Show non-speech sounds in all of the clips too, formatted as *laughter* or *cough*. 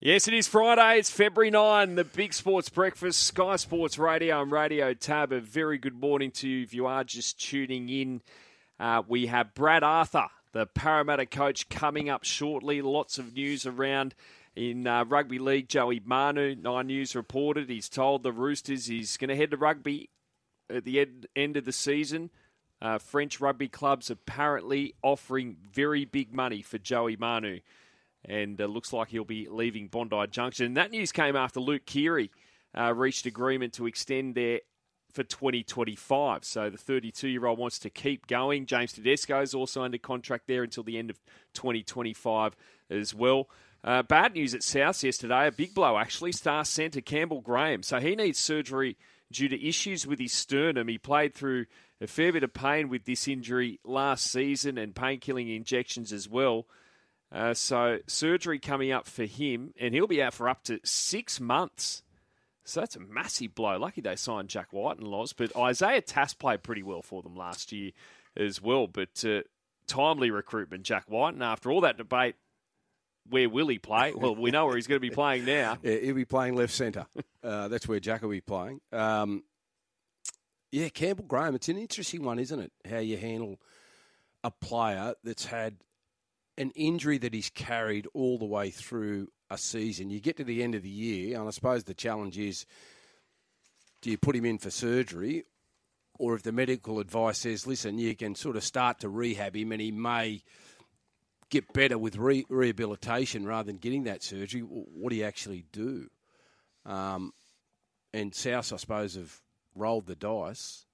Yes, it is Friday. It's February 9, the Big Sports Breakfast, Sky Sports Radio and Radio Tab. A very good morning to you if you are just tuning in. Uh, we have Brad Arthur, the Parramatta coach, coming up shortly. Lots of news around in uh, rugby league. Joey Manu, Nine News reported, he's told the Roosters he's going to head to rugby at the end, end of the season. Uh, French rugby clubs apparently offering very big money for Joey Manu and uh, looks like he'll be leaving Bondi Junction. And that news came after Luke Keary uh, reached agreement to extend there for 2025. So the 32 year old wants to keep going. James Tedesco is also under contract there until the end of 2025 as well. Uh, bad news at South yesterday, a big blow actually. Star centre Campbell Graham. So he needs surgery due to issues with his sternum. He played through a fair bit of pain with this injury last season and pain-killing injections as well. Uh, so surgery coming up for him, and he'll be out for up to six months. So that's a massive blow. Lucky they signed Jack White and Loz, but Isaiah Tass played pretty well for them last year as well. But uh, timely recruitment, Jack White, and after all that debate, where will he play? Well, we know where he's going to be playing now. *laughs* Yeah, he'll be playing left centre. uh, that's where Jack will be playing. Um, yeah, Campbell Graham. It's an interesting one, isn't it? How you handle a player that's had an injury that he's carried all the way through a season. You get to the end of the year, and I suppose the challenge is do you put him in for surgery? Or if the medical advice says, listen, you can sort of start to rehab him and he may get better with re- rehabilitation rather than getting that surgery, what do you actually do? Um, and South, I suppose, have rolled the dice,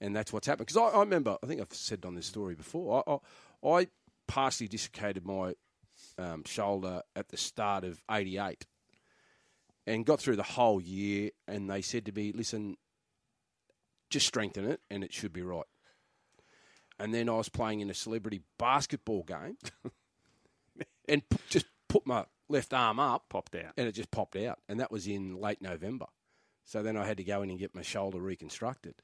and that's what's happened. Because I, I, remember, I think I've said on this story before, I, I, I partially dislocated my um, shoulder at the start of 88 and got through the whole year. And they said to me, listen, just strengthen it and it should be right. And then I was playing in a celebrity basketball game *laughs* and p- just put my left arm up, popped out, and it just popped out. And that was in late November. So then I had to go in and get my shoulder reconstructed.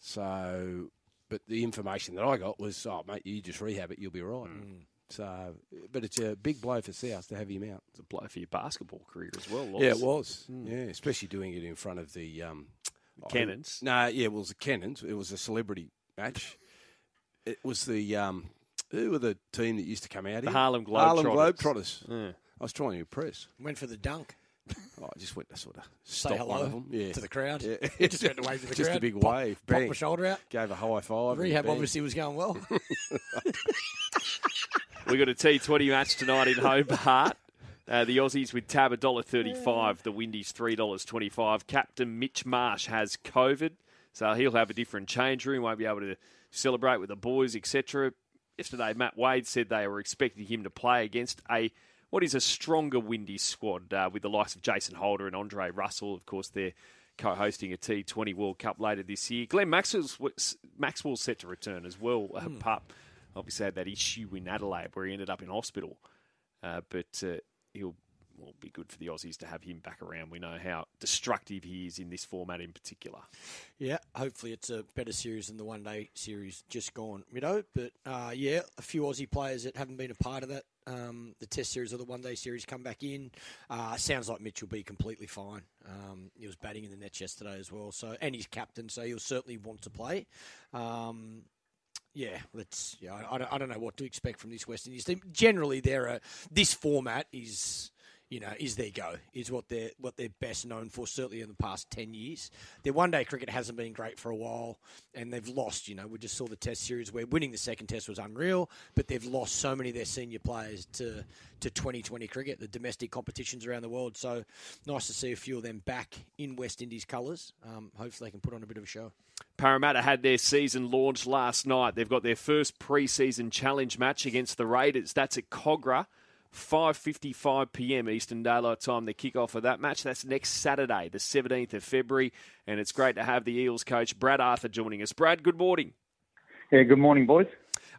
So but the information that I got was, oh, mate, you just rehab it, you'll be right. Mm. So, but it's a big blow for South to have him out. It's a blow for your basketball career as well. Yeah, it was. Mm. Yeah, especially doing it in front of the um, Cannons. No, nah, yeah, it was the Cannons. It was a celebrity match. it was the um, who were the team that used to come out the here? Harlem Globetrotters. Harlem Globetrotters. Yeah. I was trying to impress. Went for the dunk. Oh, I just went to sort of say hello yeah. to the crowd. Yeah. *laughs* just went to wave to the *laughs* just crowd. a big pop, wave. Pop my shoulder out. Gave a high five. Rehab obviously was going well. *laughs* we got a T20 match tonight in Hobart. Uh, the Aussies with tab $1.35, the Windies $3.25. Captain Mitch Marsh has COVID, so he'll have a different change room, won't be able to celebrate with the boys, etc. Yesterday, Matt Wade said they were expecting him to play against a what is a stronger Windy squad uh, with the likes of Jason Holder and Andre Russell. Of course, they're co-hosting a T20 World Cup later this year. Glenn Maxwell's, Maxwell's set to return as well. Uh, mm. Pup obviously had that issue in Adelaide where he ended up in hospital, uh, but uh, he'll will be good for the Aussies to have him back around. We know how destructive he is in this format in particular. Yeah, hopefully it's a better series than the one day series just gone, you know. But uh, yeah, a few Aussie players that haven't been a part of that, um, the Test series or the one day series, come back in. Uh, sounds like Mitch will be completely fine. Um, he was batting in the nets yesterday as well, so and he's captain, so he'll certainly want to play. Um, yeah, let's. Yeah, I, I, don't, know what to expect from this West Indies team. Generally, they're a, this format is you know, is their go, is what they're what they're best known for. Certainly in the past ten years, their one day cricket hasn't been great for a while, and they've lost. You know, we just saw the Test series where winning the second Test was unreal, but they've lost so many of their senior players to to 2020 cricket, the domestic competitions around the world. So nice to see a few of them back in West Indies colours. Um, hopefully, they can put on a bit of a show. Parramatta had their season launched last night. They've got their first pre-season challenge match against the Raiders. That's at Kogarah. 5:55 p.m. Eastern Daylight Time. The kick-off of that match. That's next Saturday, the 17th of February, and it's great to have the Eels coach Brad Arthur joining us. Brad, good morning. Yeah, good morning, boys.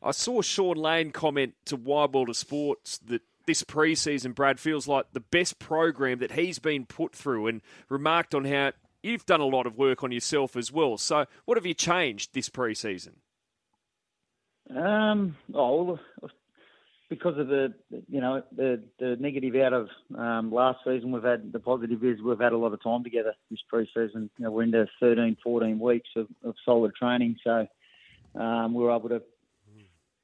I saw Shaun Lane comment to Wide World of Sports that this pre-season, Brad feels like the best program that he's been put through, and remarked on how you've done a lot of work on yourself as well. So, what have you changed this pre-season? Um, oh, because of the you know the the negative out of um, last season, we've had the positive is we've had a lot of time together this pre-season. You know, we're into 13, 14 weeks of, of solid training, so um, we were able to,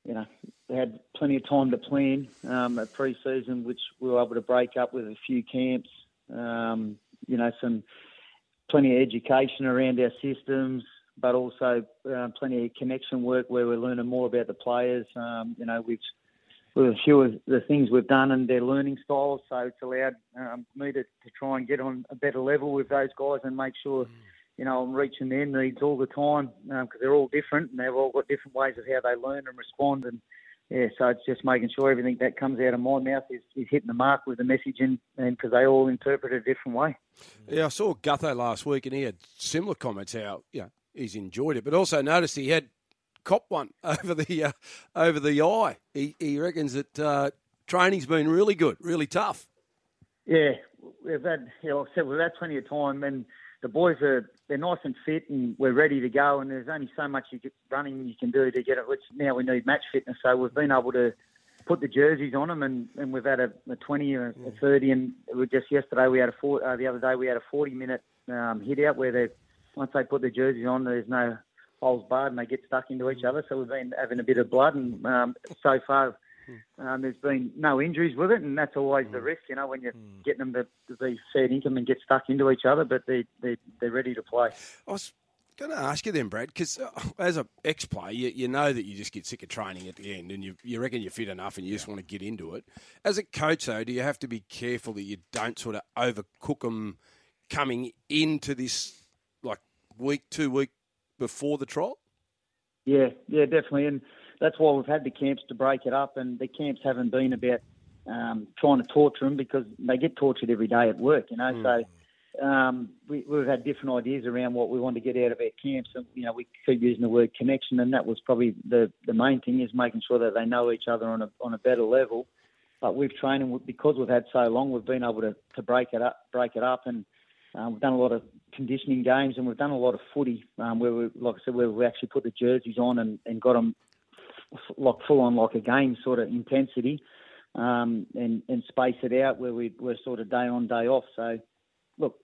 you know, had plenty of time to plan um, pre-season, which we were able to break up with a few camps. Um, you know, some plenty of education around our systems, but also uh, plenty of connection work where we're learning more about the players. Um, you know, we've with a few of the things we've done and their learning styles. So it's allowed um, me to, to try and get on a better level with those guys and make sure, you know, I'm reaching their needs all the time because um, they're all different and they've all got different ways of how they learn and respond. And yeah, so it's just making sure everything that comes out of my mouth is, is hitting the mark with the message and because they all interpret it a different way. Yeah, I saw Gutho last week and he had similar comments how, yeah, he's enjoyed it, but also noticed he had cop one *laughs* over the uh, over the eye. He, he reckons that uh, training's been really good, really tough. Yeah, we've had, you know, like I said, we've had plenty of time, and the boys are they're nice and fit, and we're ready to go. And there's only so much you get, running you can do to get it. Which now we need match fitness, so we've been able to put the jerseys on them, and, and we've had a, a 20 or a 30, and just yesterday we had a four, uh, the other day we had a 40 minute um, hit out where they once they put the jerseys on, there's no holes barred and they get stuck into each other. So we've been having a bit of blood, and um, so far um, there's been no injuries with it, and that's always the risk, you know, when you're getting them to, to be fed into them and get stuck into each other. But they they they're ready to play. I was going to ask you then, Brad, because uh, as an ex-player, you, you know that you just get sick of training at the end, and you you reckon you're fit enough, and you just want to get into it. As a coach, though, do you have to be careful that you don't sort of overcook them coming into this like week, two week before the trial? Yeah, yeah, definitely, and that's why we've had the camps to break it up, and the camps haven't been about um, trying to torture them because they get tortured every day at work, you know. Mm. So um, we, have had different ideas around what we want to get out of our camps, and you know, we keep using the word connection, and that was probably the the main thing is making sure that they know each other on a on a better level. But we've trained, and because we've had so long, we've been able to, to break it up, break it up, and um, we've done a lot of conditioning games, and we've done a lot of footy um, where, we, like I said, where we actually put the jerseys on and, and got them like full on like a game sort of intensity, um, and and space it out where we we're sort of day on day off. So, look,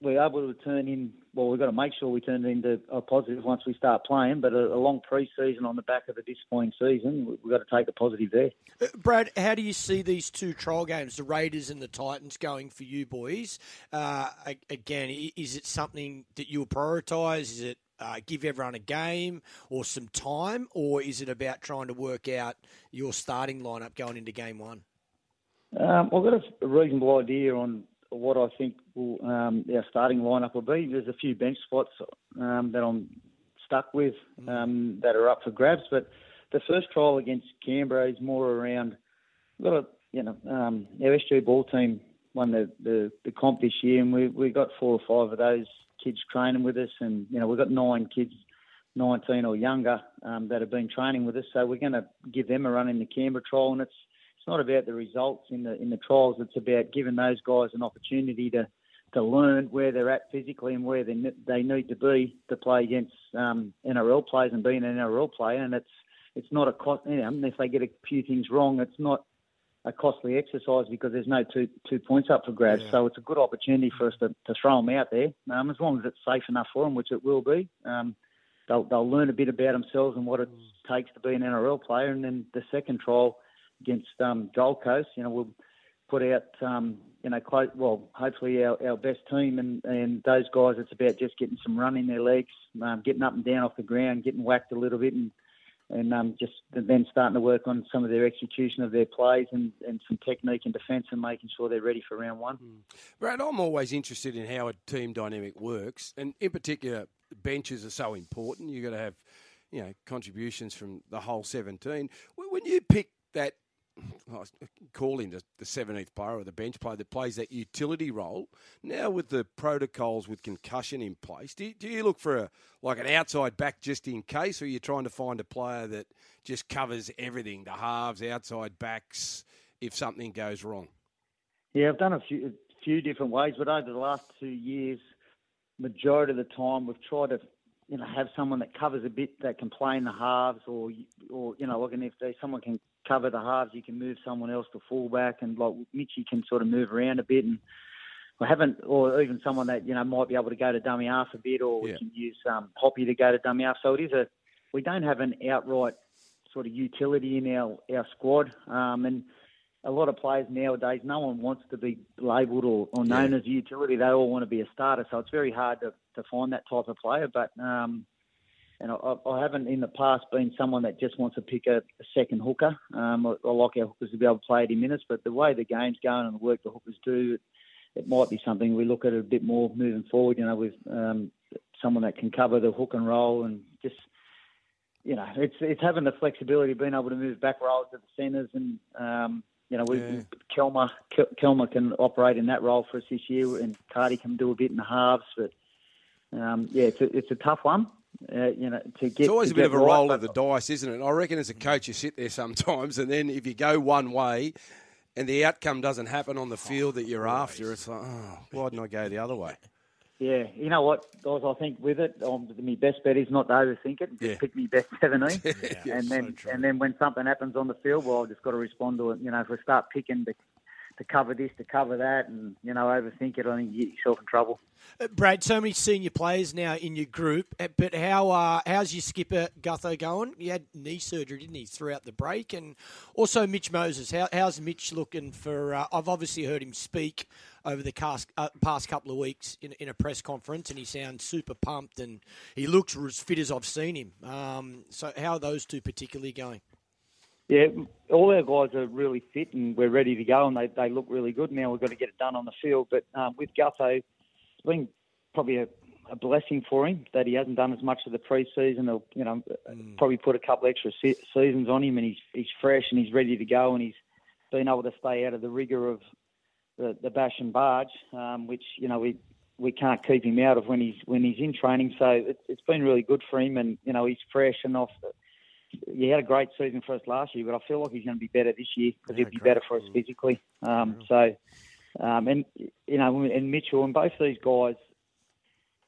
we're able to turn in. Well, we've got to make sure we turn it into a positive once we start playing. But a, a long pre-season on the back of a disappointing season, we've got to take the positive there. Uh, Brad, how do you see these two trial games, the Raiders and the Titans, going for you boys? Uh, again, is it something that you will prioritise? Is it uh, give everyone a game or some time, or is it about trying to work out your starting lineup going into game one? Um, I've got a reasonable idea on what I think will, um, our starting lineup will be. There's a few bench spots um, that I'm stuck with mm. um, that are up for grabs, but the first trial against Canberra is more around. We've got a, you know, um, our SG ball team won the, the, the comp this year, and we we got four or five of those kids training with us, and you know we've got nine kids, 19 or younger, um, that have been training with us. So we're going to give them a run in the Canberra trial, and it's it's not about the results in the in the trials. It's about giving those guys an opportunity to to learn where they're at physically and where they they need to be to play against um, NRL players and being an NRL player. And it's it's not a cost. You know, if they get a few things wrong, it's not a costly exercise because there's no two two points up for grabs. Yeah. So it's a good opportunity for us to, to throw them out there, um, as long as it's safe enough for them, which it will be. Um, they'll they'll learn a bit about themselves and what it mm. takes to be an NRL player. And then the second trial against um, Gold Coast, you know, we'll put out um, you know quite well, hopefully our, our best team and, and those guys. It's about just getting some run in their legs, um, getting up and down off the ground, getting whacked a little bit, and and um, just then starting to work on some of their execution of their plays and, and some technique and defence and making sure they're ready for round one. Mm. Brad, I'm always interested in how a team dynamic works, and in particular, benches are so important. You've got to have, you know, contributions from the whole 17. When you pick that Oh, uh, call him the, 17th player or the bench player that plays that utility role. Now with the protocols with concussion in place, do you, do you look for a like an outside back just in case, or are you trying to find a player that just covers everything, the halves, outside backs, if something goes wrong? Yeah, I've done a few a few different ways, but over the last two years, majority of the time we've tried to you know have someone that covers a bit that can play in the halves, or or you know, like if they, someone can cover the halves, you can move someone else to fullback, and like Mitchy can sort of move around a bit and. I haven't, or even someone that you know might be able to go to dummy half a bit, or we can use um, Hoppy to go to dummy half. So it is a, we don't have an outright sort of utility in our our squad, um, and a lot of players nowadays, no one wants to be labelled or, or known as a utility. They all want to be a starter, so it's very hard to, to find that type of player. But um, and I, I haven't in the past been someone that just wants to pick a, a second hooker. Um, I, I like our hookers to be able to play 80 minutes, but the way the game's going and the work the hookers do, it, it might be something we look at a bit more moving forward. You know, with um, someone that can cover the hook and roll and just you know, it's it's having the flexibility, being able to move back roles to the centres, and um, you know, we Yeah. Kelma Kel- Kelma can operate in that role for us this year, and Cardi can do a bit in the halves. But um, yeah, it's a, it's a tough one. Uh, you know, to get It's always a bit of a right, roll but- of the dice, isn't it? I reckon as a coach, you sit there sometimes, and then if you go one way and the outcome doesn't happen on the field that you're after, it's like, oh, why didn't I go the other way? Yeah, you know what, guys? I think with it, um, my best bet is not to overthink it. Just Yeah. pick me best *laughs* seventeen, Yeah, and then true. and then when something happens on the field, well, I've just got to respond to it. You know, if we start picking to, to cover this, to cover that, and you know, overthink it, I think you get yourself in trouble. Uh, Brad, so many senior players now in your group, uh, but how uh, how's your skipper Gutho going? He had knee surgery, didn't he, throughout the break, and also Mitch Moses. How, how's Mitch looking for? Uh, I've obviously heard him speak over the cast, uh, past couple of weeks in, in a press conference, and he sounds super pumped, and he looks as fit as I've seen him. Um, so, how are those two particularly going? Yeah, all our guys are really fit and we're ready to go, and they, they look really good. Now we've got to get it done on the field. But um, with Gutho, it's been probably a, a blessing for him that he hasn't done as much of the pre-season. Or, you know, probably put a couple extra se- seasons on him, and he's he's fresh and he's ready to go, and he's been able to stay out of the rigour of the, the bash and barge, um, which you know we we can't keep him out of when he's when he's in training. So it, it's been really good for him, and you know he's fresh and off. He had a great season for us last year, but I feel like he's going to be better this year because he'll be better for us physically. Um, so, um, and you know, and Mitchell and both of these guys,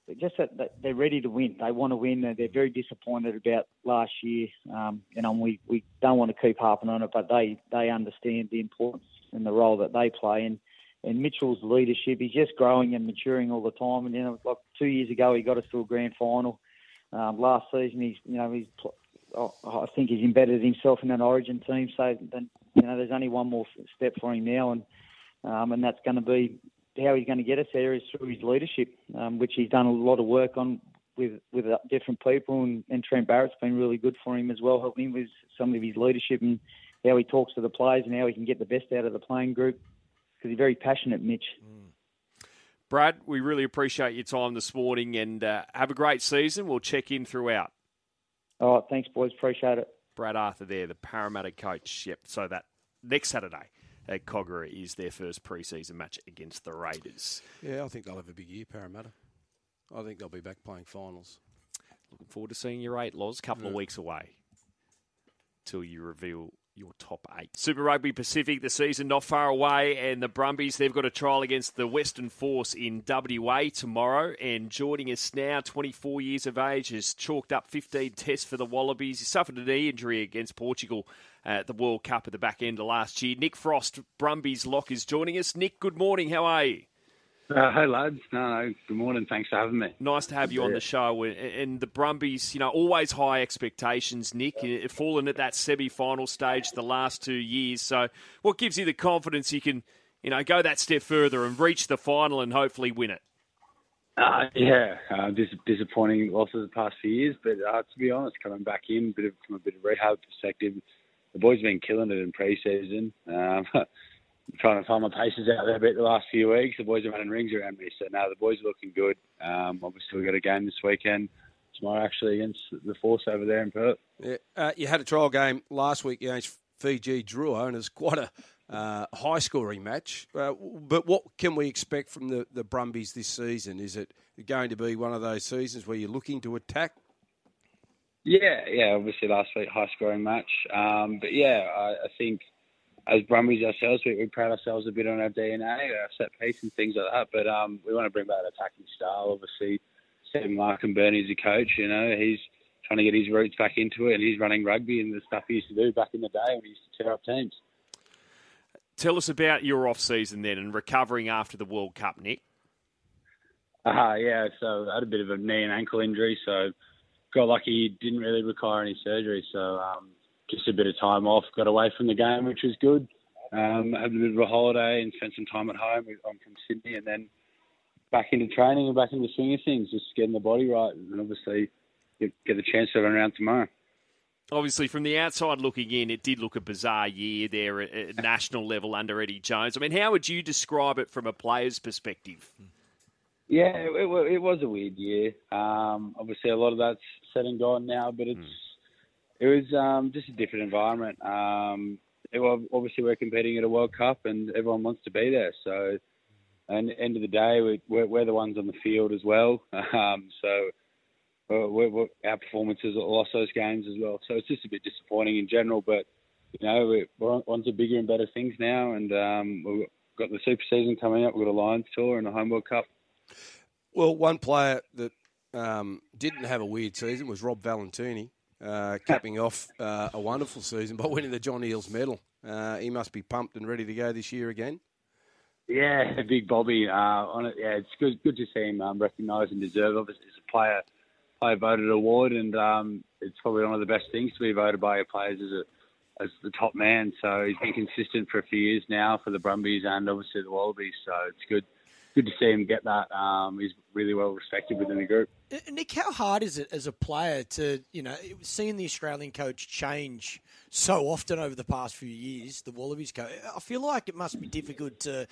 they're just that that they're ready to win. They want to win. They're, they're very disappointed about last year. Um, you know, and we, we don't want to keep harping on it, but they they understand the importance and the role that they play. And and Mitchell's leadership, he's just growing and maturing all the time. And you know, like two years ago, he got us to a grand final. Um, last season, he's you know he's I think he's embedded himself in an Origin team. So then you know there's only one more step for him now, and um, and that's going to be how he's going to get us there is through his leadership, um, which he's done a lot of work on with with uh, different people, and, and Trent Barrett's been really good for him as well, helping him with some of his leadership and how he talks to the players and how he can get the best out of the playing group. Because he's very passionate, Mitch. Brad, we really appreciate your time this morning and uh, have a great season. We'll check in throughout. All right, thanks, boys. Appreciate it. Brad Arthur there, the Parramatta coach. Yep. So that next Saturday at Kogarah is their first preseason match against the Raiders. Yeah, I think they'll have a big year, Parramatta. I think they'll be back playing finals. Looking forward to seeing your eight, Loz. Couple of weeks away till you reveal your top eight. Super Rugby Pacific, the season not far away, and the Brumbies, they've got a trial against the Western Force in WA tomorrow. And joining us now, 24 years of age, has chalked up 15 tests for the Wallabies. He suffered a knee injury against Portugal at the World Cup at the back end of last year. Nick Frost, Brumbies Lock, is joining us. Nick, good morning. How are you? Uh, hey lads, no, no, good morning. Thanks for having me. Nice to have you on the show. And- the Brumbies, you know, always high expectations, Nick. Fallen at that semi final stage the last two years. So, what gives you the confidence you can, you know, go that step further and reach the final and hopefully win it? Uh, yeah, uh, dis- disappointing losses the past few years, but uh, to be honest, coming back in bit of, from a bit of rehab perspective, the boys have been killing it in pre-season. Um, *laughs* trying to find my paces out there a bit the last few weeks. The boys are running rings around me, so now the boys are looking good. Um, obviously, we've got a game this weekend, tomorrow actually against the Force over there in Perth. Yeah, uh, you had a trial game last week against Fiji Drua, and it's quite a uh, high scoring match. Uh, but what can we expect from the, the Brumbies this season? Is it going to be one of those seasons where you're looking to attack? Yeah, yeah. Obviously, last week high scoring match, um, but yeah, I, I think as Brumbies ourselves, we, we pride ourselves a bit on our DNA, our set piece, and things like that. But um, we want to bring back an attacking style. Obviously, Stephen Larkham and Bernie as a coach, you know, he's trying to get his roots back into it, and he's running rugby and the stuff he used to do back in the day when he used to tear up teams. Tell us about your off season then and recovering after the World Cup, Nick. Uh, yeah, so I had a bit of a knee and ankle injury, so got lucky, didn't really require any surgery, so um, just a bit of time off, got away from the game, which was good. Um, had a bit of a holiday and spent some time at home. I'm from Sydney, and then back into training and back into the swing of things, just getting the body right, and obviously get, get the chance to run around tomorrow. Obviously, from the outside looking in, it did look a bizarre year there at, at national level under Eddie Jones. I mean, how would you describe it from a player's perspective? Yeah, it, it, it was a weird year. Um, obviously, a lot of that's said and gone now, but it's mm. It was um, just a different environment. Um, it, obviously, we're competing at a World Cup, and everyone wants to be there. So, and end of the day, we, are we're the ones on the field as well. *laughs* Um, so, uh, we're, we're, our performances lost those games as well. So it's just a bit disappointing in general. But you know, we're on to bigger and better things now, and um, we've got the Super Season coming up. We've got a Lions tour and a Home World Cup. Well, one player that um, didn't have a weird season was Rob Valetini, uh, capping off uh, a wonderful season by winning the John Eales medal. Uh, he must be pumped and ready to go this year again. Yeah, big Bobby. Uh, on it, yeah, it's good. Good to see him um, recognised and deserved. Obviously, as a player, player voted award, and um, it's probably one of the best things to be voted by your players as a as the top man. So he's been consistent for a few years now for the Brumbies and obviously the Wallabies. So it's good good to see him get that. Um, he's really well respected within the group. Uh, Nick, how hard is it as a player to, you know, seeing the Australian coach change so often over the past few years, the Wallabies coach? I feel like it must be difficult to,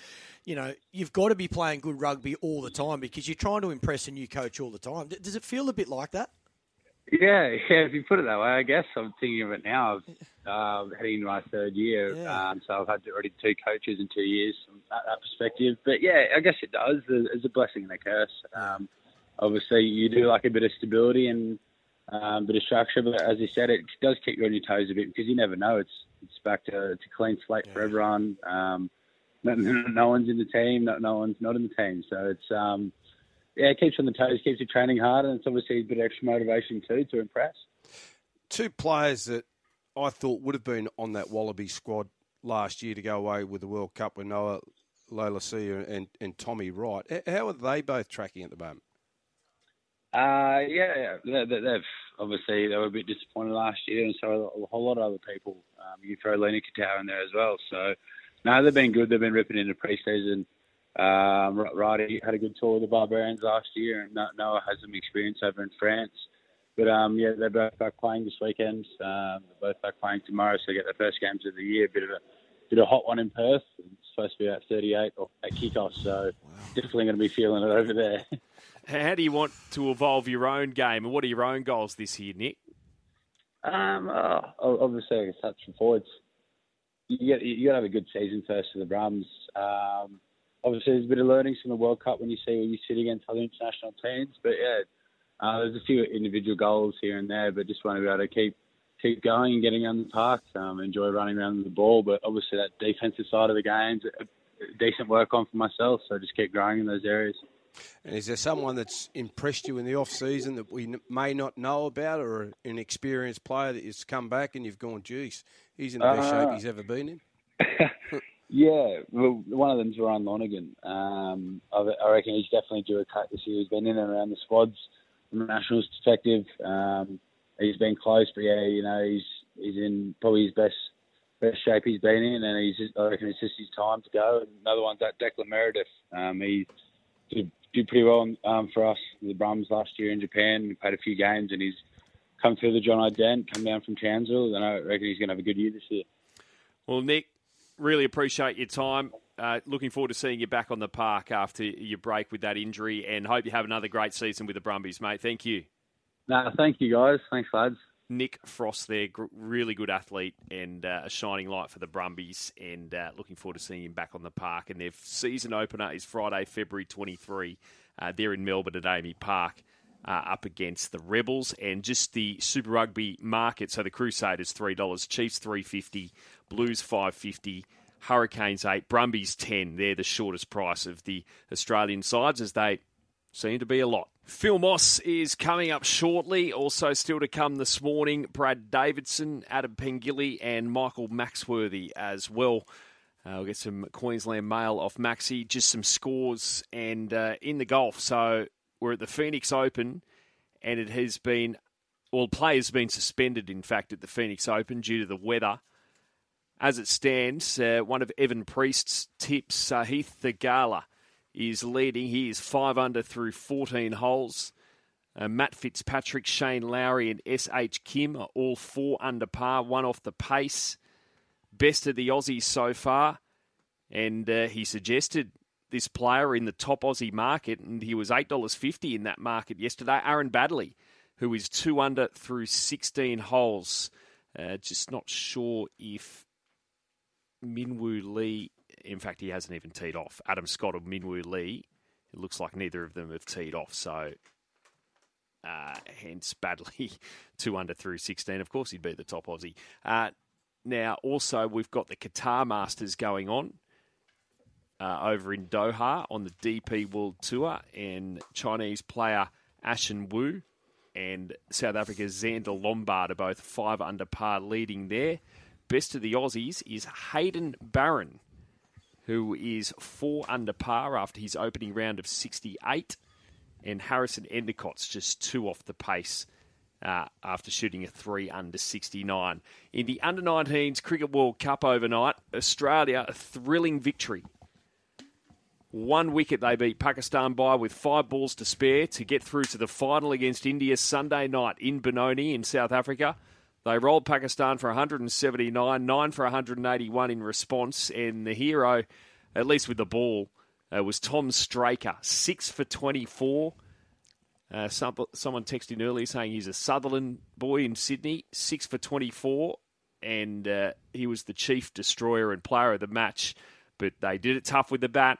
you know, you've got to be playing good rugby all the time because you're trying to impress a new coach all the time. Does it feel a bit like that? Yeah, *laughs* yeah. If you put it that way, I guess I'm thinking of it now. Uh, heading into my third year, yeah. um, so I've had already two coaches in two years from that, that, perspective. But yeah, I guess it does. It's a blessing and a curse. Um, obviously, you do like a bit of stability and um, a bit of structure, but as you said, it does keep you on your toes a bit because you never know. It's it's back to it's a clean slate yeah. for everyone. Um, no, *laughs* no, one's in the team. No, no one's not in the team. So it's um, yeah, it keeps you on the toes, keeps you training hard, and it's obviously a bit of extra motivation too to impress. Two players that I thought would have been on that Wallaby squad last year to go away with the World Cup were Noah Lolesio and, and Tommy Wright. How are they both tracking at the moment? Uh, yeah, yeah. They, have obviously they were a bit disappointed last year, and so a whole lot of other people. Um, you throw Len Ikitau in there as well. So no, they've been good. They've been ripping into preseason. Um, Roddy had a good tour of the Barbarians last year, and Noah has some experience over in France. But um, yeah, they're both back playing this weekend. Um, they're both back playing tomorrow, so they get their first games of the year. Bit of a bit of a hot one in Perth. It's supposed to be about 38 at kickoff, so wow. definitely going to be feeling it over there. *laughs* How do you want to evolve your own game, and what are your own goals this year, Nick? Um, oh, obviously, I touch for forwards. You got you got to have a good season first for the Brums. Um, obviously there's a bit of learnings from the World Cup when you see when you sit against other international teams. But yeah, uh, there's a few individual goals here and there, but just want to be able to keep keep going and getting around the park. Um, enjoy running around the ball, but obviously that defensive side of the game, is decent work on for myself. So just keep growing in those areas. And is there someone that's impressed you in the off season that we may not know about, or an experienced player that has come back and you've gone, geez, he's in the best uh, shape he's ever been in? *laughs* Yeah, well, one of them's Ryan Lonergan. Um, I, I, reckon he's definitely due a cut this year. He's been in and around the squads from a nationals perspective. Um, he's been close, but yeah, you know, he's he's in probably his best best shape he's been in, and he's just, I reckon it's just his time to go. Another one's that Declan Meredith. Um, he did, did pretty well um, for us, the Brums last year in Japan. He played a few games, and he's come through the John Ident, come down from Townsville, and I reckon he's going to have a good year this year. Well, Nick, really appreciate your time. Uh, looking forward to seeing you back on the park after your break with that injury, and hope you have another great season with the Brumbies, mate. Thank you. No, thank you, guys. Thanks, lads. Nick Frost there, really good athlete and uh, a shining light for the Brumbies, and uh, looking forward to seeing him back on the park. And their season opener is Friday, February 23. Uh, they're in Melbourne at AAMI Park. Uh, up against the Rebels and just the Super Rugby market. So the Crusaders three dollars, Chiefs three fifty, Blues five fifty, Hurricanes eight, Brumbies ten. They're the shortest price of the Australian sides as they seem to be a lot. Phil Moss is coming up shortly. Also, still to come this morning, Brad Davidson, Adam Pengilly, and Michael Maxworthy as well. Uh, we'll get some Queensland mail off Maxi, just some scores and uh, in the golf. So we're at the Phoenix Open, and it has been, well, play has been suspended, in fact, at the Phoenix Open due to the weather. As it stands, uh, one of Evan Priest's tips, Sahith Theegala, is leading. He is five under through 14 holes. Uh, Matt Fitzpatrick, Shane Lowry, and S.H. Kim are all four under par, one off the pace. Best of the Aussies so far. And uh, he suggested this player in the top Aussie market, and he was $8.50 in that market yesterday. Aaron Baddeley, who is two under through 16 holes. Uh, just not sure if Minwoo Lee in fact, he hasn't even teed off. Adam Scott or Minwoo Lee, it looks like neither of them have teed off. So, uh, hence Baddeley, *laughs* two under through 16. Of course, he'd be the top Aussie. Uh, now, also, we've got the Qatar Masters going on. Uh, over in Doha on the DP World Tour, and Chinese player Ashun Wu and South Africa's Zander Lombard are both five under par leading there. Best of the Aussies is Hayden Barron, who is four under par after his opening round of 68. And Harrison Endicott's just two off the pace uh, after shooting a three under 69. In the under 19s Cricket World Cup overnight, Australia, a thrilling victory. One wicket they beat Pakistan by with five balls to spare to get through to the final against India Sunday night in Benoni in South Africa. They rolled Pakistan for 179, 9 for 181 in response, and the hero, at least with the ball, uh, was Tom Straker, 6 for 24. Uh, some, someone texted earlier saying he's a Sutherland boy in Sydney, 6 for 24, and uh, he was the chief destroyer and player of the match. But they did it tough with the bat,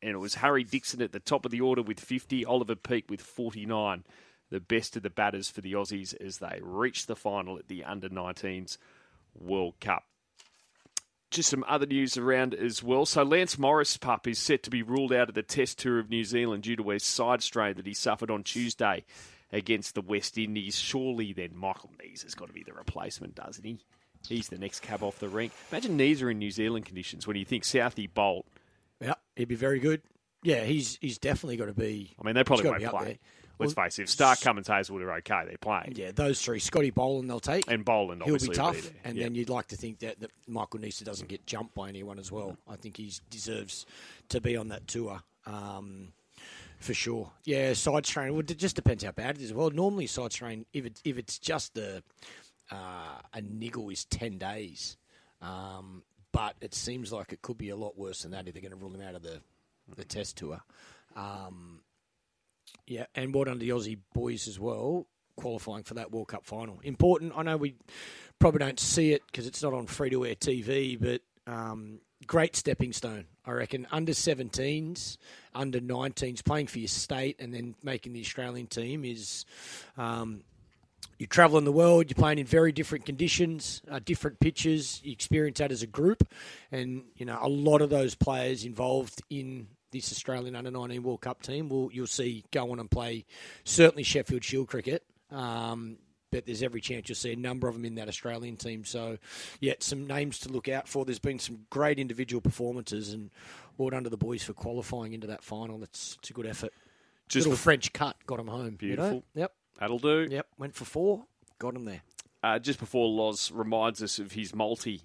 and it was Harry Dixon at the top of the order with 50, Oliver Peake with 49 the best of the batters for the Aussies as they reach the final at the Under 19s World Cup. Just some other news around as well. So Lance Morris pup is set to be ruled out of the Test tour of New Zealand due to a side strain that he suffered on Tuesday against the West Indies. Surely then Michael Neser has got to be the replacement, doesn't he? He's the next cab off the rank. Imagine Neser in New Zealand conditions when you think Southee Boult. Yeah, he'd be very good. Yeah, he's he's definitely got to be. I mean, they probably won't play. Let's face it, if Stark, Cummins, Hazlewood are okay, they're playing. Yeah, those three. Scotty Boland they'll take. And Boland, He'll be tough. there. and Yep. then you'd like to think that, that Michael Neser doesn't get jumped by anyone as well. I think he deserves to be on that tour. Um, for sure. Yeah, side strain. Well, it just depends how bad it is. Well, normally side strain, if it's if it's just a uh, a niggle, is ten days. Um, but it seems like it could be a lot worse than that if they're going to rule him out of the the test tour. Um, yeah, and well done to the Aussie boys as well, qualifying for that World Cup final. Important. I know we probably don't see it because it's not on free to air TV, but um, great stepping stone, I reckon. Under 17s, under 19s, playing for your state and then making the Australian team is. Um, you travel in the world, you're playing in very different conditions, uh, different pitches, you experience that as a group. And, you know, a lot of those players involved in this Australian under 19 World Cup team will you'll see go on and play certainly Sheffield Shield cricket. Um, but there's every chance you'll see a number of them in that Australian team. So, yeah, some names to look out for. There's been some great individual performances, and well done to the boys for qualifying into that final. It's, it's a good effort. Just Little French cut got them home. you know? Beautiful. Yep. That'll do. Yep. Went for four. Got them there. Uh, just before Loz reminds us of his multi,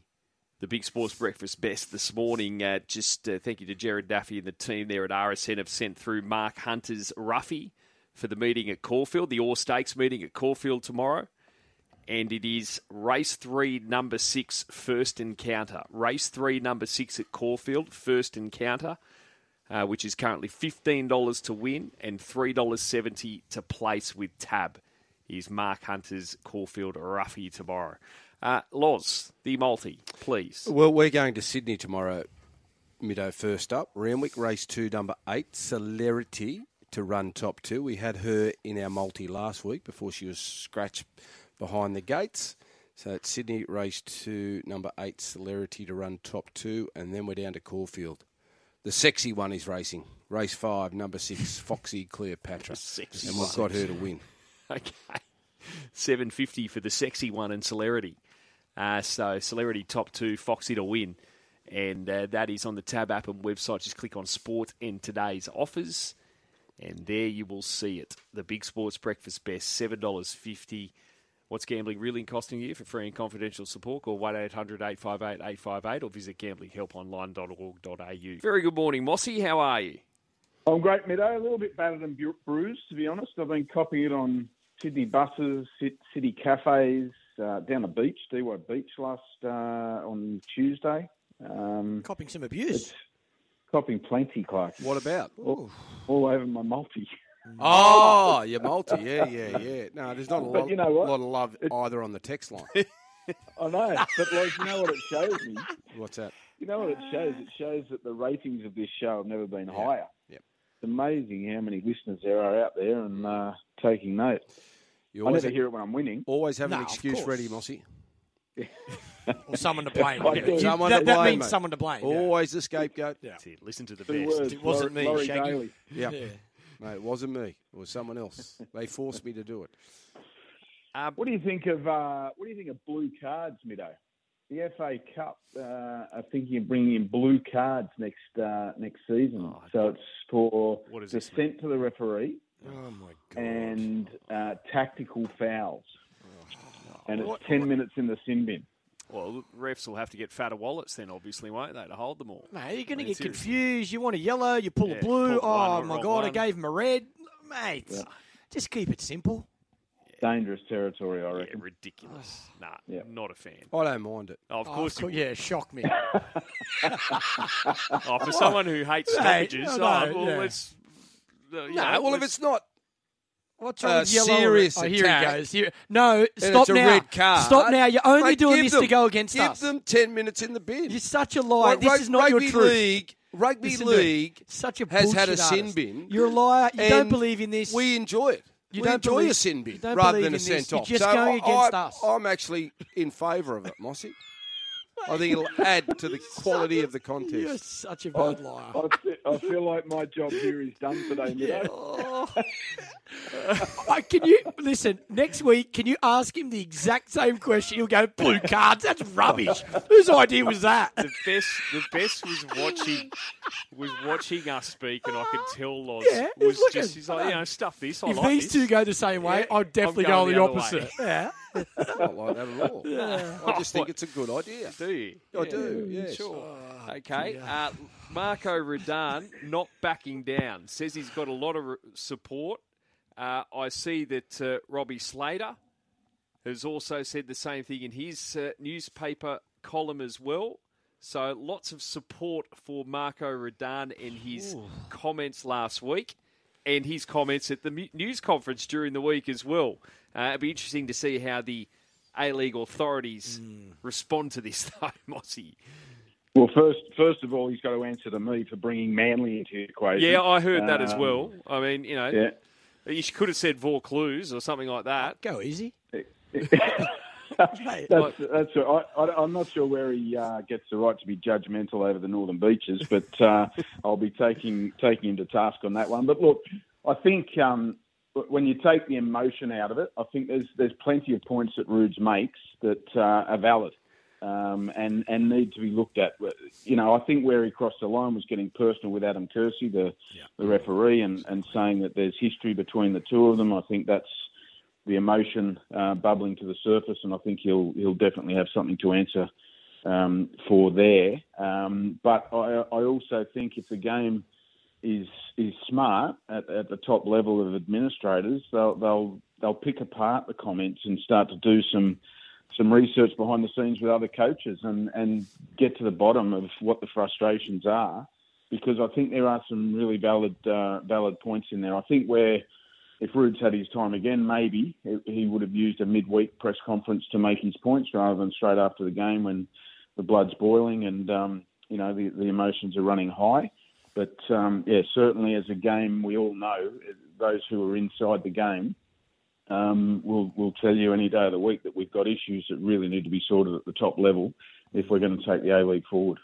the Big Sports Breakfast best this morning, uh, just uh, thank you to Jared Duffy and the team there at RSN have sent through Mark Hunter's roughie for the meeting at Caulfield, the Orr Stakes meeting at Caulfield tomorrow. And it is race three, number six, first encounter. Race three, number six at Caulfield, first encounter, uh, which is currently $15 to win and $3.70 to place with Tab is Mark Hunter's Caulfield roughie tomorrow. Uh, Loz, the multi, please. Well, we're going to Sydney tomorrow, Middo first up. Randwick, race two, number eight, Celerity to run top two. We had her in our multi last week before she was scratched behind the gates. So it's Sydney, race two, number eight, Celerity to run top two, and then we're down to Caulfield. The sexy one is racing. Race five, number six, Foxy Cleopatra. *laughs* And we've got her to win. *laughs* Okay. 750 for the sexy one and Celerity. Uh, so Celerity top two, Foxy to win. And uh, that is on the Tab app and website. Just click on Sport and today's offers. And there you will see it. The Big Sports Breakfast Best, $7.50. What's gambling really costing you? For free and confidential support, call 1 800 858 858 or visit gamblinghelponline.org.au. Very good morning, Mossy. How are you? I'm great, Meadow. A little bit battered and bruised, to be honest. I've been copying it on Sydney buses, city cafes, uh, down the beach, Dee Why Beach last uh, on Tuesday. Um, Copping some abuse. copying plenty, Clark. What about? All, all over my multi. Oh, your multi. Yeah, yeah, yeah. No, there's not a lot, you know what? lot of love It- either on the text line. *laughs* I know, but like, you know what it shows me? What's that? You know what it shows? It shows that the ratings of this show have never been higher. Yep. It's amazing how many listeners there are out there and uh, taking note. You I always, never hear it when I'm winning. always have No, an excuse ready, Mossy. *laughs* Or someone to blame. I You- do. you- Someone that, to that blame, means mate. someone to blame. yeah. Always the scapegoat. Yeah. That's it. Listen to the Two best. words. It wasn't Laurie- me, Laurie Shaggy. Daly. Yeah. Yeah. No, it wasn't me. It was someone else. They forced me to do it. Uh, What do you think of uh, what do you think of blue cards, Mido? The FA Cup uh, are thinking of bringing in blue cards next uh, next season. Oh, so it's for What does this dissent to the referee Oh my god. and uh, tactical fouls. And it's What- ten minutes in the sin bin. Well, refs will have to get fatter wallets then, obviously, won't they, to hold them all? Mate, you're going to I get seriously. confused. You want a yellow, you pull Yeah, a blue. pull one Oh my wrong god, I one. gave him a red. Mate, Yeah. just keep it simple. Dangerous territory, I Yeah, reckon. ridiculous. *sighs* Nah, Yeah. not a fan. I don't mind it. Oh, of Oh, course, you yeah, shock me. *laughs* *laughs* Oh, for someone who hates Mate, stoppages, I oh, well, yeah. let's. Uh, No, know, well, if it's not What's A wrong with yellow? serious oh, here attack. he goes. Here. No, and stop it's a now. red card, Stop now. You're only mate, doing give this them, to go against us. give us. them ten minutes in the bin. You're such a lie. Like, this rug- is not your rugby truth. league. Rugby Listen to me. league Such a has had a bullshit sin artist. bin. You're a liar. You don't and believe in this. We enjoy it. You we don't enjoy believe- a sin you bin don't rather believe than a in this. sent You're off. just so going against I, us. I'm actually in favour of it, Mossy. I think it'll add to the quality of the contest. You're such a bad liar. I, fe- I feel like my job here is done today, Middo. Oh. *laughs* Uh, can you listen next week? Can you ask him the exact same question? He'll go blue cards. That's rubbish. Whose idea was that? the best, the best was watching, was watching us speak, and I could tell Loz Yeah, he's was just, he's like, you know, stuff this. I If like these this. two go the same way, Yeah, I'd definitely go on the the other way. opposite. Yeah. *laughs* Not like that at all. *laughs* Yeah. I just think it's a good idea. Do you? I do, yes. Sure. Oh, okay. Uh, Marko Rudan not backing down. Says he's got a lot of support. Uh, I see that uh, Robbie Slater has also said the same thing in his uh, newspaper column as well. So lots of support for Marko Rudan in his comments last week and his comments at the news conference during the week as well. Uh, it'd be interesting to see how the A League authorities respond to this, *laughs* though, Mossy. Well, first, first of all, he's got to answer to me for bringing Manly into the equation. Yeah, I heard that as Um, well. I mean, you know, Yeah. you could have said Vaucluse or something like that. Go easy. *laughs* *laughs* *laughs* That's, that's I, I, I'm not sure where he uh, gets the right to be judgmental over the Northern Beaches, but uh, *laughs* I'll be taking taking him to task on that one. But look, I think um, when you take the emotion out of it, I think there's there's plenty of points that Rudes makes that uh, are valid um, and and need to be looked at. You know, I think where he crossed the line was getting personal with Adam Kersey, the the referee, and, and saying that there's history between the two of them. I think that's the emotion uh, bubbling to the surface, and I think he'll he'll definitely have something to answer um, for there. Um, but I, I also think if the game is is smart at, at the top level of administrators, they'll they'll they'll pick apart the comments and start to do some some research behind the scenes with other coaches and, and get to the bottom of what the frustrations are, because I think there are some really valid uh, valid points in there. I think where if Rude's had his time again, maybe he would have used a midweek press conference to make his points rather than straight after the game when the blood's boiling and um, you know the, the emotions are running high. But um, yeah, certainly as a game, we all know those who are inside the game um, will will tell you any day of the week that we've got issues that really need to be sorted at the top level. if we're going to take the A League forward.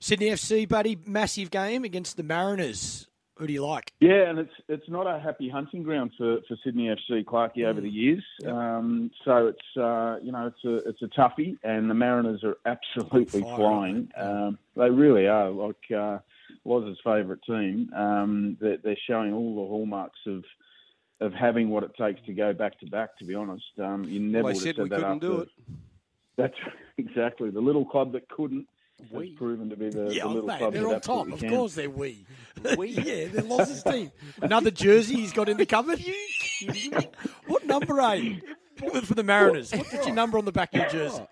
Sydney FC, buddy, massive game against the Mariners. Who do you like? Yeah, and it's it's not a happy hunting ground for, for Sydney FC, Clarkey, over the years. Um, so it's uh, you know it's a it's a toughie, and the Mariners are absolutely Fire, flying. Um, they really are. Like uh, his favourite team, um, they're, they're showing all the hallmarks of of having what it takes to go back to back. To be honest, um, you never Well, would have said we that couldn't do after- it. That's *laughs* exactly the little club that couldn't. Has We. proven to be the, Yeah, the little mate, club they're on top. Of can. course they're we. *laughs* we. Yeah, they're Loz's team. Another jersey he's got in the cupboard. *laughs* *laughs* what number are you? For the Mariners. What did your number on the back of your jersey?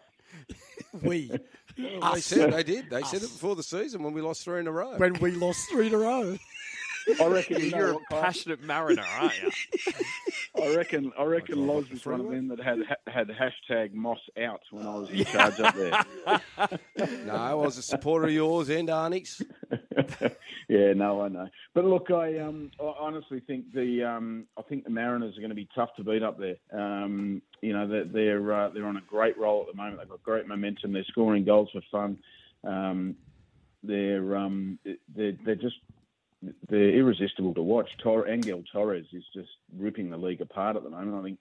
We. They said they did. They said it before the season when we lost three in a row. When we lost three in a row. I reckon you know You're a what, Clark? passionate mariner, aren't you? I reckon I reckon Like Loz was one of them that had had hashtag Moss out when I was in charge up there. *laughs* No, I was a supporter of yours and Arnie's. *laughs* yeah, no, I know. But look, I um, I honestly think the um, I think the Mariners are going to be tough to beat up there. Um, you know, they're they're, uh, they're on a great roll at the moment. They've got great momentum. They're scoring goals for fun. Um, they're um, they're they're just they're irresistible to watch. Tor- Angel Torres is just ripping the league apart at the moment. I think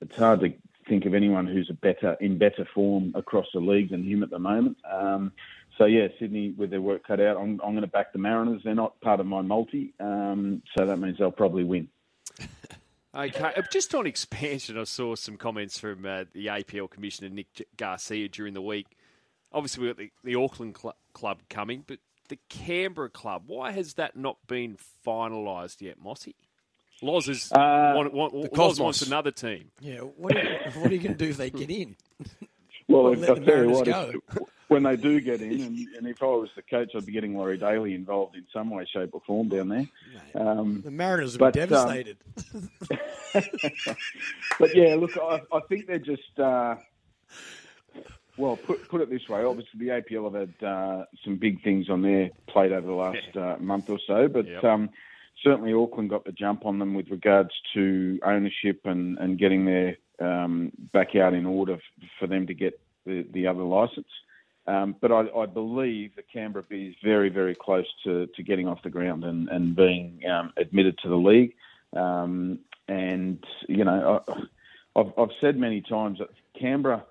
it's hard to think of anyone who's a better in better form across the league than him at the moment. Um, so yeah, Sydney with their work cut out. I'm, I'm going to back the Mariners. They're not part of my multi, um, so that means they'll probably win. *laughs* Okay, uh, just on expansion, I saw some comments from uh, the APL Commissioner Nick Garcia during the week. Obviously, we've got the, the Auckland cl- club coming, but the Canberra club, why has that not been finalised yet, Mossy? Loz, is, Uh, want, want, Loz Cosmos. wants another team. Yeah, what are you, what are you going to do if they get in? *laughs* Well, Well, if, let I'll the tell you Mariners what, go. if, when they do get in, and, and if I was the coach, I'd be getting Laurie Daly involved in some way, shape, or form down there. Um, The Mariners will be But, um, devastated. *laughs* *laughs* but yeah, look, I, I think they're just. Uh, well, put put it this way. Obviously, the APL have had uh, some big things on their plate over the last uh, month or so, but Yep. um, certainly Auckland got the jump on them with regards to ownership and, and getting their um, backyard in order for them to get the, the other license. Um, but I, I believe that Canberra is very, very close to, to getting off the ground and, and being um, admitted to the league. Um, and, you know, I, I've, I've said many times that Canberra,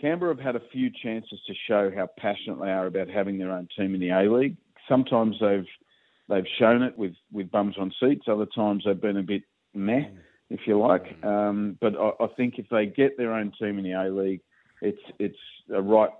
Canberra have had a few chances to show how passionate they are about having their own team in the A League. Sometimes they've they've shown it with, with bums on seats. Other times they've been a bit meh, if you like. Um, but I, I think if they get their own team in the A League, it's it's a right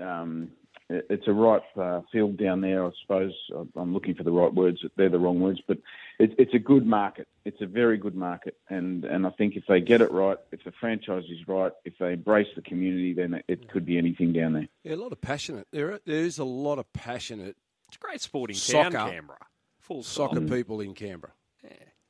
um, it's a right uh, field down there. I suppose I'm looking for the right words. They're the wrong words, but it, it's a good market. It's a very good market, and and I think if they get it right, if the franchise is right, if they embrace the community, then it, it could be anything down there. Yeah, a lot of passionate. There, there is a lot of passionate It's a great sporting Soccer. town, Canberra. Full stop. soccer people in Canberra.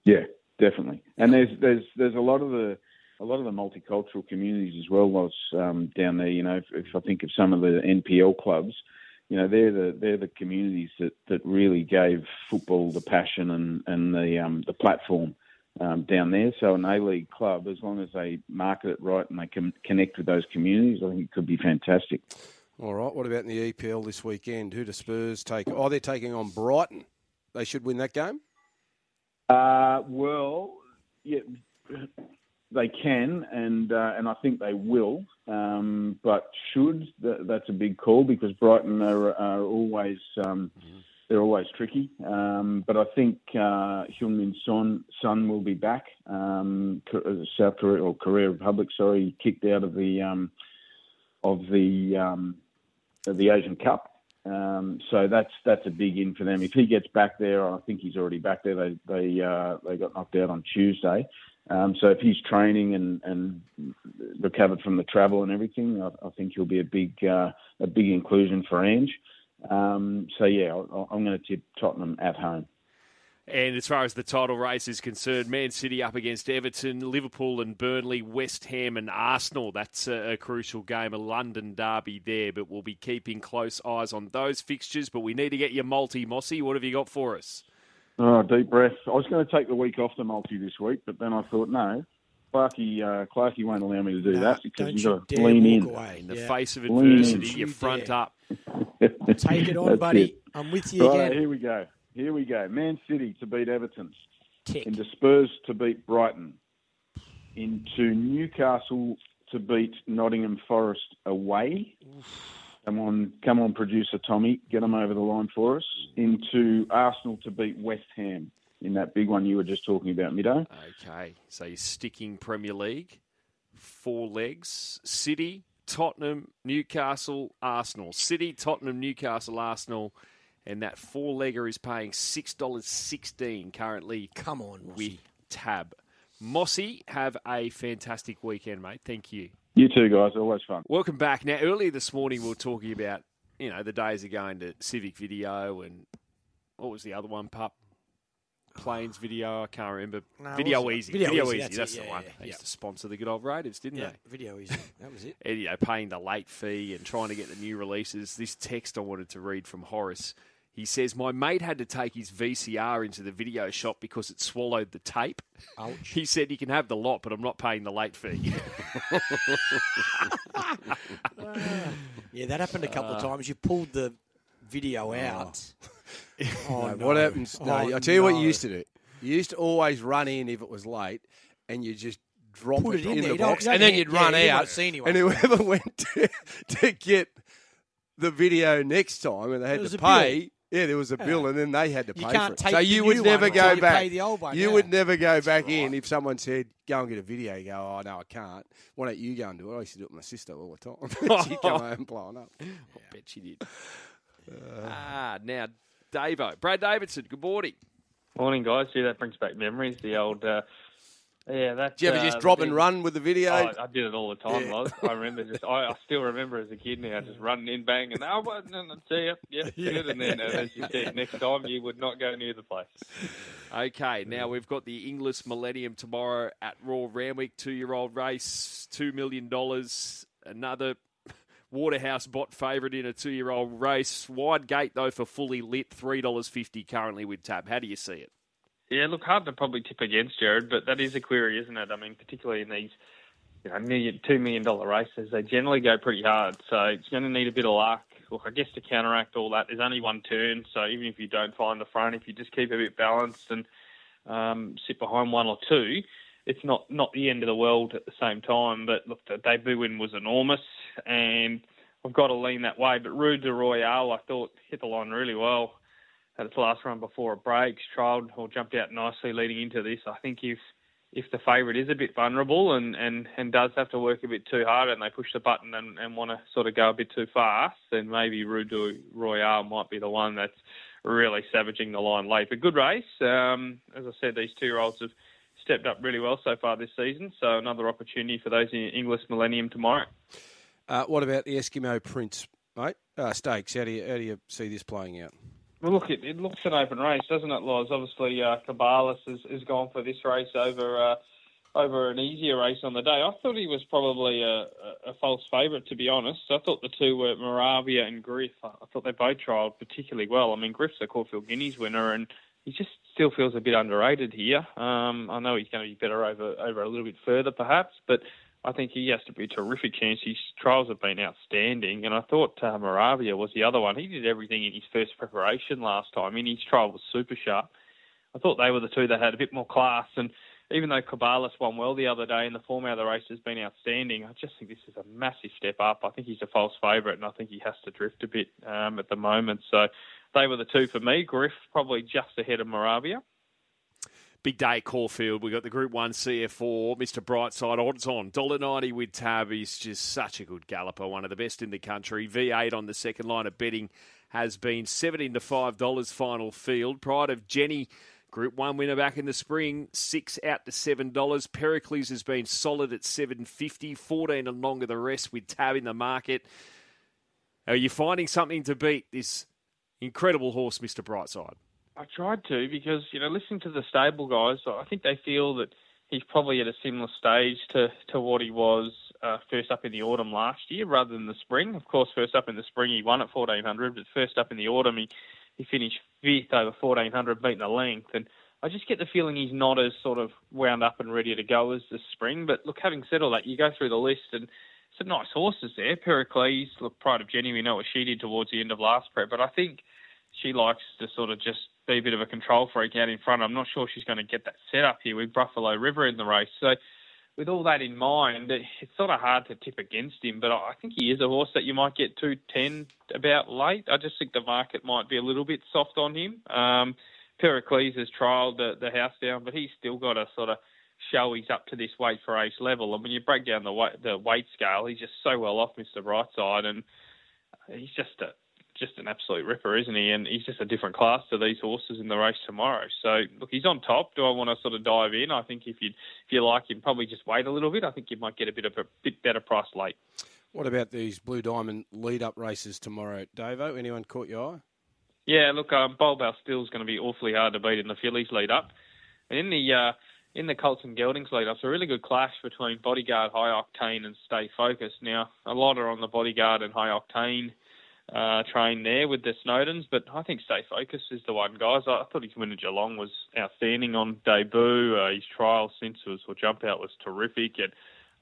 Yeah, definitely. And there's there's there's a lot of the a lot of the multicultural communities as well was um, down there. You know, if, if I think of some of the NPL clubs, you know, they're the they're the communities that, that really gave football the passion and and the um, the platform um, down there. So an A League club, as long as they market it right and they can connect with those communities, I think it could be fantastic. All right. What about in the EPL this weekend? Who do Spurs take? Oh, they're taking on Brighton. They should win that game. Uh, well, yeah, they can, and uh, and I think they will. Um, but should that, that's a big call because Brighton are, are always um, they're always tricky. Um, but I think uh, Heung-min Son Son will be back. Um, South Korea or Korea Republic, sorry, kicked out of the um, of the um, of the Asian Cup. Um, so that's that's a big in for them. If he gets back there, I think he's already back there. They they uh, they got knocked out on Tuesday. Um, so if he's training and, and recovered from the travel and everything, I, I think he'll be a big uh, a big inclusion for Ange. Um, so yeah, I, I'm going to tip Tottenham at home. And as far as the title race is concerned, Man City up against Everton, Liverpool and Burnley, West Ham and Arsenal. That's a, a crucial game, a London derby there. But we'll be keeping close eyes on those fixtures. But we need to get your multi, Mossy. What have you got for us? Oh, deep breath. I was going to take the week off the multi this week, but then I thought, no, Clarky, uh, Clarky won't allow me to do Nah, that because you've got to lean in. away. In the Yeah. face of Lean adversity, you you front dare. up. Take it on, That's buddy. it. I'm with you Right, again. here we go. Here we go. Man City to beat Everton. Tick. Into Spurs to beat Brighton. Into Newcastle to beat Nottingham Forest away. Come on, come on, producer Tommy, get them over the line for us. Into Arsenal to beat West Ham in that big one you were just talking about, Mido. Okay, so you're sticking Premier League, four legs: City, Tottenham, Newcastle, Arsenal. City, Tottenham, Newcastle, Arsenal, and that four legger is paying six dollars sixteen currently Come on, with Tab. Mossy, have a fantastic weekend, mate. Thank you. You too, guys. Always fun. Welcome back. Now, earlier this morning, we were talking about you know the days of going to Civic Video and what was the other one, Pup? Planes Video. I can't remember. No, Video was? Easy. Video Video, Easy, Easy. that's That's, the Yeah, one. yeah, They used yeah. to sponsor the good old Raiders, didn't Yeah, they? Video Ezy. That was it. And, you know, paying the late fee and trying to get the new releases. This text I wanted to read from Horace. He says, My mate had to take his VCR into the video shop because it swallowed the tape. Ouch. He said, You can have the lot, but I'm not paying the late fee. *laughs* *laughs* Yeah, that happened a couple of uh, times. You pulled the video oh. out. *laughs* Oh, No, no. What happens? Oh, no, Oh, I'll tell you what you no. used to do. You used to always run in if it was late, and you just drop Put it, it in in, there. the You don't- box, you don't and then need- you'd yeah, run you didn't out. see anyone. And whoever went to, to get the video next time, and they had was to a bill. pay. Yeah, there was a bill, and then they had to pay You pay can't for it. take So you would never go until you back. pay the old one, you yeah. would never go back in if someone said, "Go and get a video." You go, "Oh no, I can't." Why don't you go and do it? I used to do it with my sister all the time. *laughs* She'd come home blowing up. *laughs* I bet she did. ah, now, Davo. Brad Davidson, good morning. Morning, guys. Gee, that brings back memories. The old, uh, yeah, that. Do you ever uh, just the drop and run with the video? Oh, I did it all the time, Yeah. Loz. I remember just, I, I still remember as a kid now, just running in, bang, and oh, well, no, no, see ya, yeah, *laughs* good, and then uh, as you said, next time you would not go near the place. Okay, now we've got the Inglis Millennium tomorrow at Raw Ramwick, two year old race, $2 million. Another *laughs* Waterhouse Bott favourite in a two year old race. Wide gate, though, for fully lit, $3.50 currently with Tab. How do you see it? Yeah, look, hard to probably tip against Jared, but that is a query, isn't it? I mean, particularly in these, you know, million, two million dollar races, they generally go pretty hard. So it's going to need a bit of luck. Look, I guess to counteract all that, there's only one turn. So even if you don't find the front, if you just keep a bit balanced and um, sit behind one or two, it's not not the end of the world at the same time. But look, the debut win was enormous, and I've got to lean that way. But Rue de Royale, I thought hit the line really well at its last run before it breaks, trailed or jumped out nicely leading into this. I think if if the favourite is a bit vulnerable and, and, and does have to work a bit too hard and they push the button and, and want to sort of go a bit too fast, then maybe Rue de Royale might be the one that's really savaging the line late. But good race. Um, as I said, these two-year-olds have stepped up really well so far this season. So another opportunity for those in Inglis Millennium tomorrow. Uh, what about the Eskimo Prince, mate? Uh, stakes. How do you how do you see this playing out? Well, look, it, it looks an open race, doesn't it, Loz? Obviously, uh, Cabalas has, has gone for this race over uh, over an easier race on the day. I thought he was probably a, a, false favourite, to be honest. I thought the two were Moravia and Griff. I, I thought they both trialled particularly well. I mean, Griff's a Caulfield Guineas winner, and he just still feels a bit underrated here. Um, I know he's going to be better over over a little bit further, perhaps, but I think he has to be a terrific chance. His trials have been outstanding, and I thought uh, Moravia was the other one. He did everything in his first preparation last time, and his trial was super sharp. I thought they were the two that had a bit more class, and even though Cabalas won well the other day and the form out of the race has been outstanding, I just think this is a massive step up. I think he's a false favourite, and I think he has to drift a bit um, at the moment. So they were the two for me. Griff probably just ahead of Moravia. Big day Caulfield. We've got the Group 1 CF Orr, Mr. Brightside, odds on. $1.90 with Tab. He's just such a good galloper, one of the best in the country. V8 on the second line of betting has been 17 to $5 final field. Pride of Jenny, Group 1 winner back in the spring, 6 out to $7. Pericles has been solid at 750 14 and longer the rest with Tab in the market. Are you finding something to beat this incredible horse, Mr. Brightside? I tried to because you know listening to the stable guys, I think they feel that he's probably at a similar stage to to what he was uh, first up in the autumn last year, rather than the spring. Of course, first up in the spring he won at fourteen hundred, but first up in the autumn he he finished fifth over 1400, beating the length. And I just get the feeling he's not as sort of wound up and ready to go as the spring. But look, having said all that, you go through the list and some nice horses there. Pericles, look, Pride of Jenny, we know what she did towards the end of last prep, but I think she likes to sort of just be a bit of a control freak out in front. I'm not sure she's going to get that set up here with Buffalo River in the race. So, with all that in mind, it's sort of hard to tip against him, but I think he is a horse that you might get 210 about late. I just think the market might be a little bit soft on him. Um, Pericles has trialled the, the house down, but he's still got to sort of show he's up to this weight for age level. And when you break down the weight, the weight scale, he's just so well off Mr. Brightside, and he's just a just an absolute ripper, isn't he? And he's just a different class to these horses in the race tomorrow. So look, he's on top. Do I want to sort of dive in? I think if you if you like him, probably just wait a little bit. I think you might get a bit of a bit better price late. What about these Blue Diamond lead up races tomorrow, Davo? Anyone caught your eye? Yeah, look, um, Bulbal still is going to be awfully hard to beat in the fillies lead up, and in the uh, in the Colts and Geldings lead up, it's a really good clash between Bodyguard, High Octane, and Stay Focused. Now, a lot are on the Bodyguard and High Octane uh, train there with the Snowdens, but I think Stay Focused is the one, guys. I, thought his win at Geelong was outstanding on debut. Uh, his trial since was or jump out was terrific, and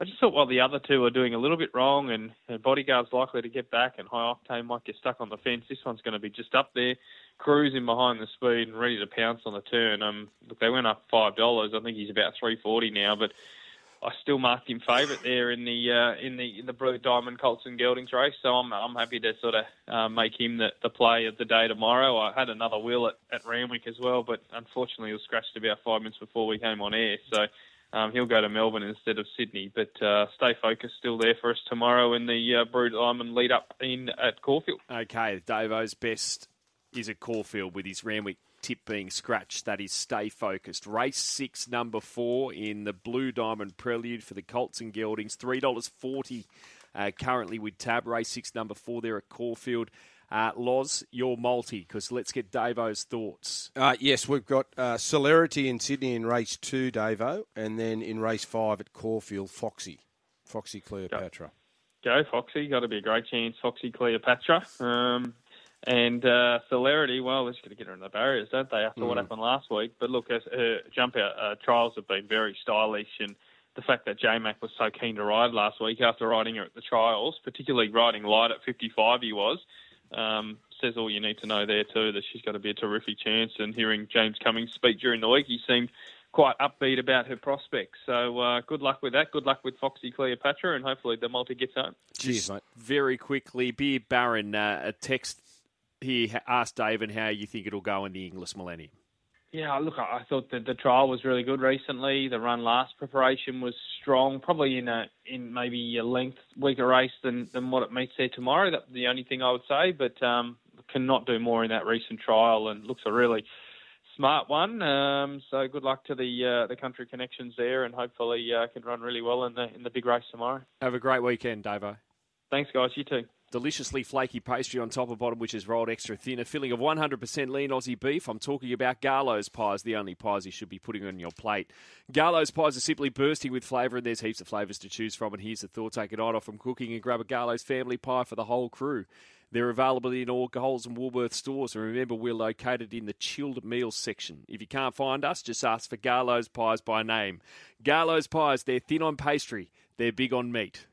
I just thought while the other two are doing a little bit wrong, and, and Bodyguard's likely to get back, and High Octane might get stuck on the fence, this one's going to be just up there, cruising behind the speed and ready to pounce on the turn. Um, look, they went up five dollars. I think he's about three forty now, but I still marked him favourite there in the uh, in the in the Blue Diamond Colts and Geldings race. So I'm I'm happy to sort of uh, make him the, the play of the day tomorrow. I had another wheel at, at Randwick as well, but unfortunately he was scratched about five minutes before we came on air. So um, he'll go to Melbourne instead of Sydney. But uh, stay focused still there for us tomorrow in the uh, Blue Diamond lead up in at Caulfield. Okay, Davo's best is at Caulfield with his Randwick tip being scratched. That is stay focused. Race six, number four in the Blue Diamond Prelude for the Colts and Geldings. Three dollars forty uh, currently with tab. Race six, number four there at Caulfield. Uh, Loz, your multi, because let's get Davo's thoughts. Uh, yes, we've got uh, Celerity in Sydney in race two, Davo, and then in race five at Caulfield, Foxy. Foxy Cleopatra. Go, Foxy. Got to be a great chance, Foxy Cleopatra. Um, and uh, Celerity, well, they're just going to get her in the barriers, don't they, after mm. what happened last week? But look, her, her jump out uh, trials have been very stylish, and the fact that J Mac was so keen to ride last week after riding her at the trials, particularly riding light at 55, he was, um, says all you need to know there too. That she's got to be a terrific chance. And hearing James Cummings speak during the week, he seemed quite upbeat about her prospects. So uh, good luck with that. Good luck with Foxy Cleopatra, and hopefully the multi gets home. Cheers, mate. Very quickly, Beer Baron, uh, a text he asked David how you think it'll go in the Inglis Millennium. Yeah, look, I thought that the trial was really good recently. The run last preparation was strong, probably in a in maybe a length weaker race than, than what it meets there tomorrow. That's the only thing I would say, but um, cannot do more in that recent trial and looks a really smart one. Um, so good luck to the uh, the country connections there, and hopefully uh, can run really well in the in the big race tomorrow. Have a great weekend, Davo. Thanks, guys. You too deliciously flaky pastry on top of bottom, which is rolled extra thin. A filling of 100% lean Aussie beef. I'm talking about Garlo's pies, the only pies you should be putting on your plate. Garlo's pies are simply bursting with flavour, and there's heaps of flavours to choose from. And here's the thought take it on off from cooking and grab a Garlo's family pie for the whole crew. They're available in all Coles and Woolworth stores. And remember, we're located in the chilled meals section. If you can't find us, just ask for Garlo's Pies by name. Garlo's Pies, they're thin on pastry, they're big on meat.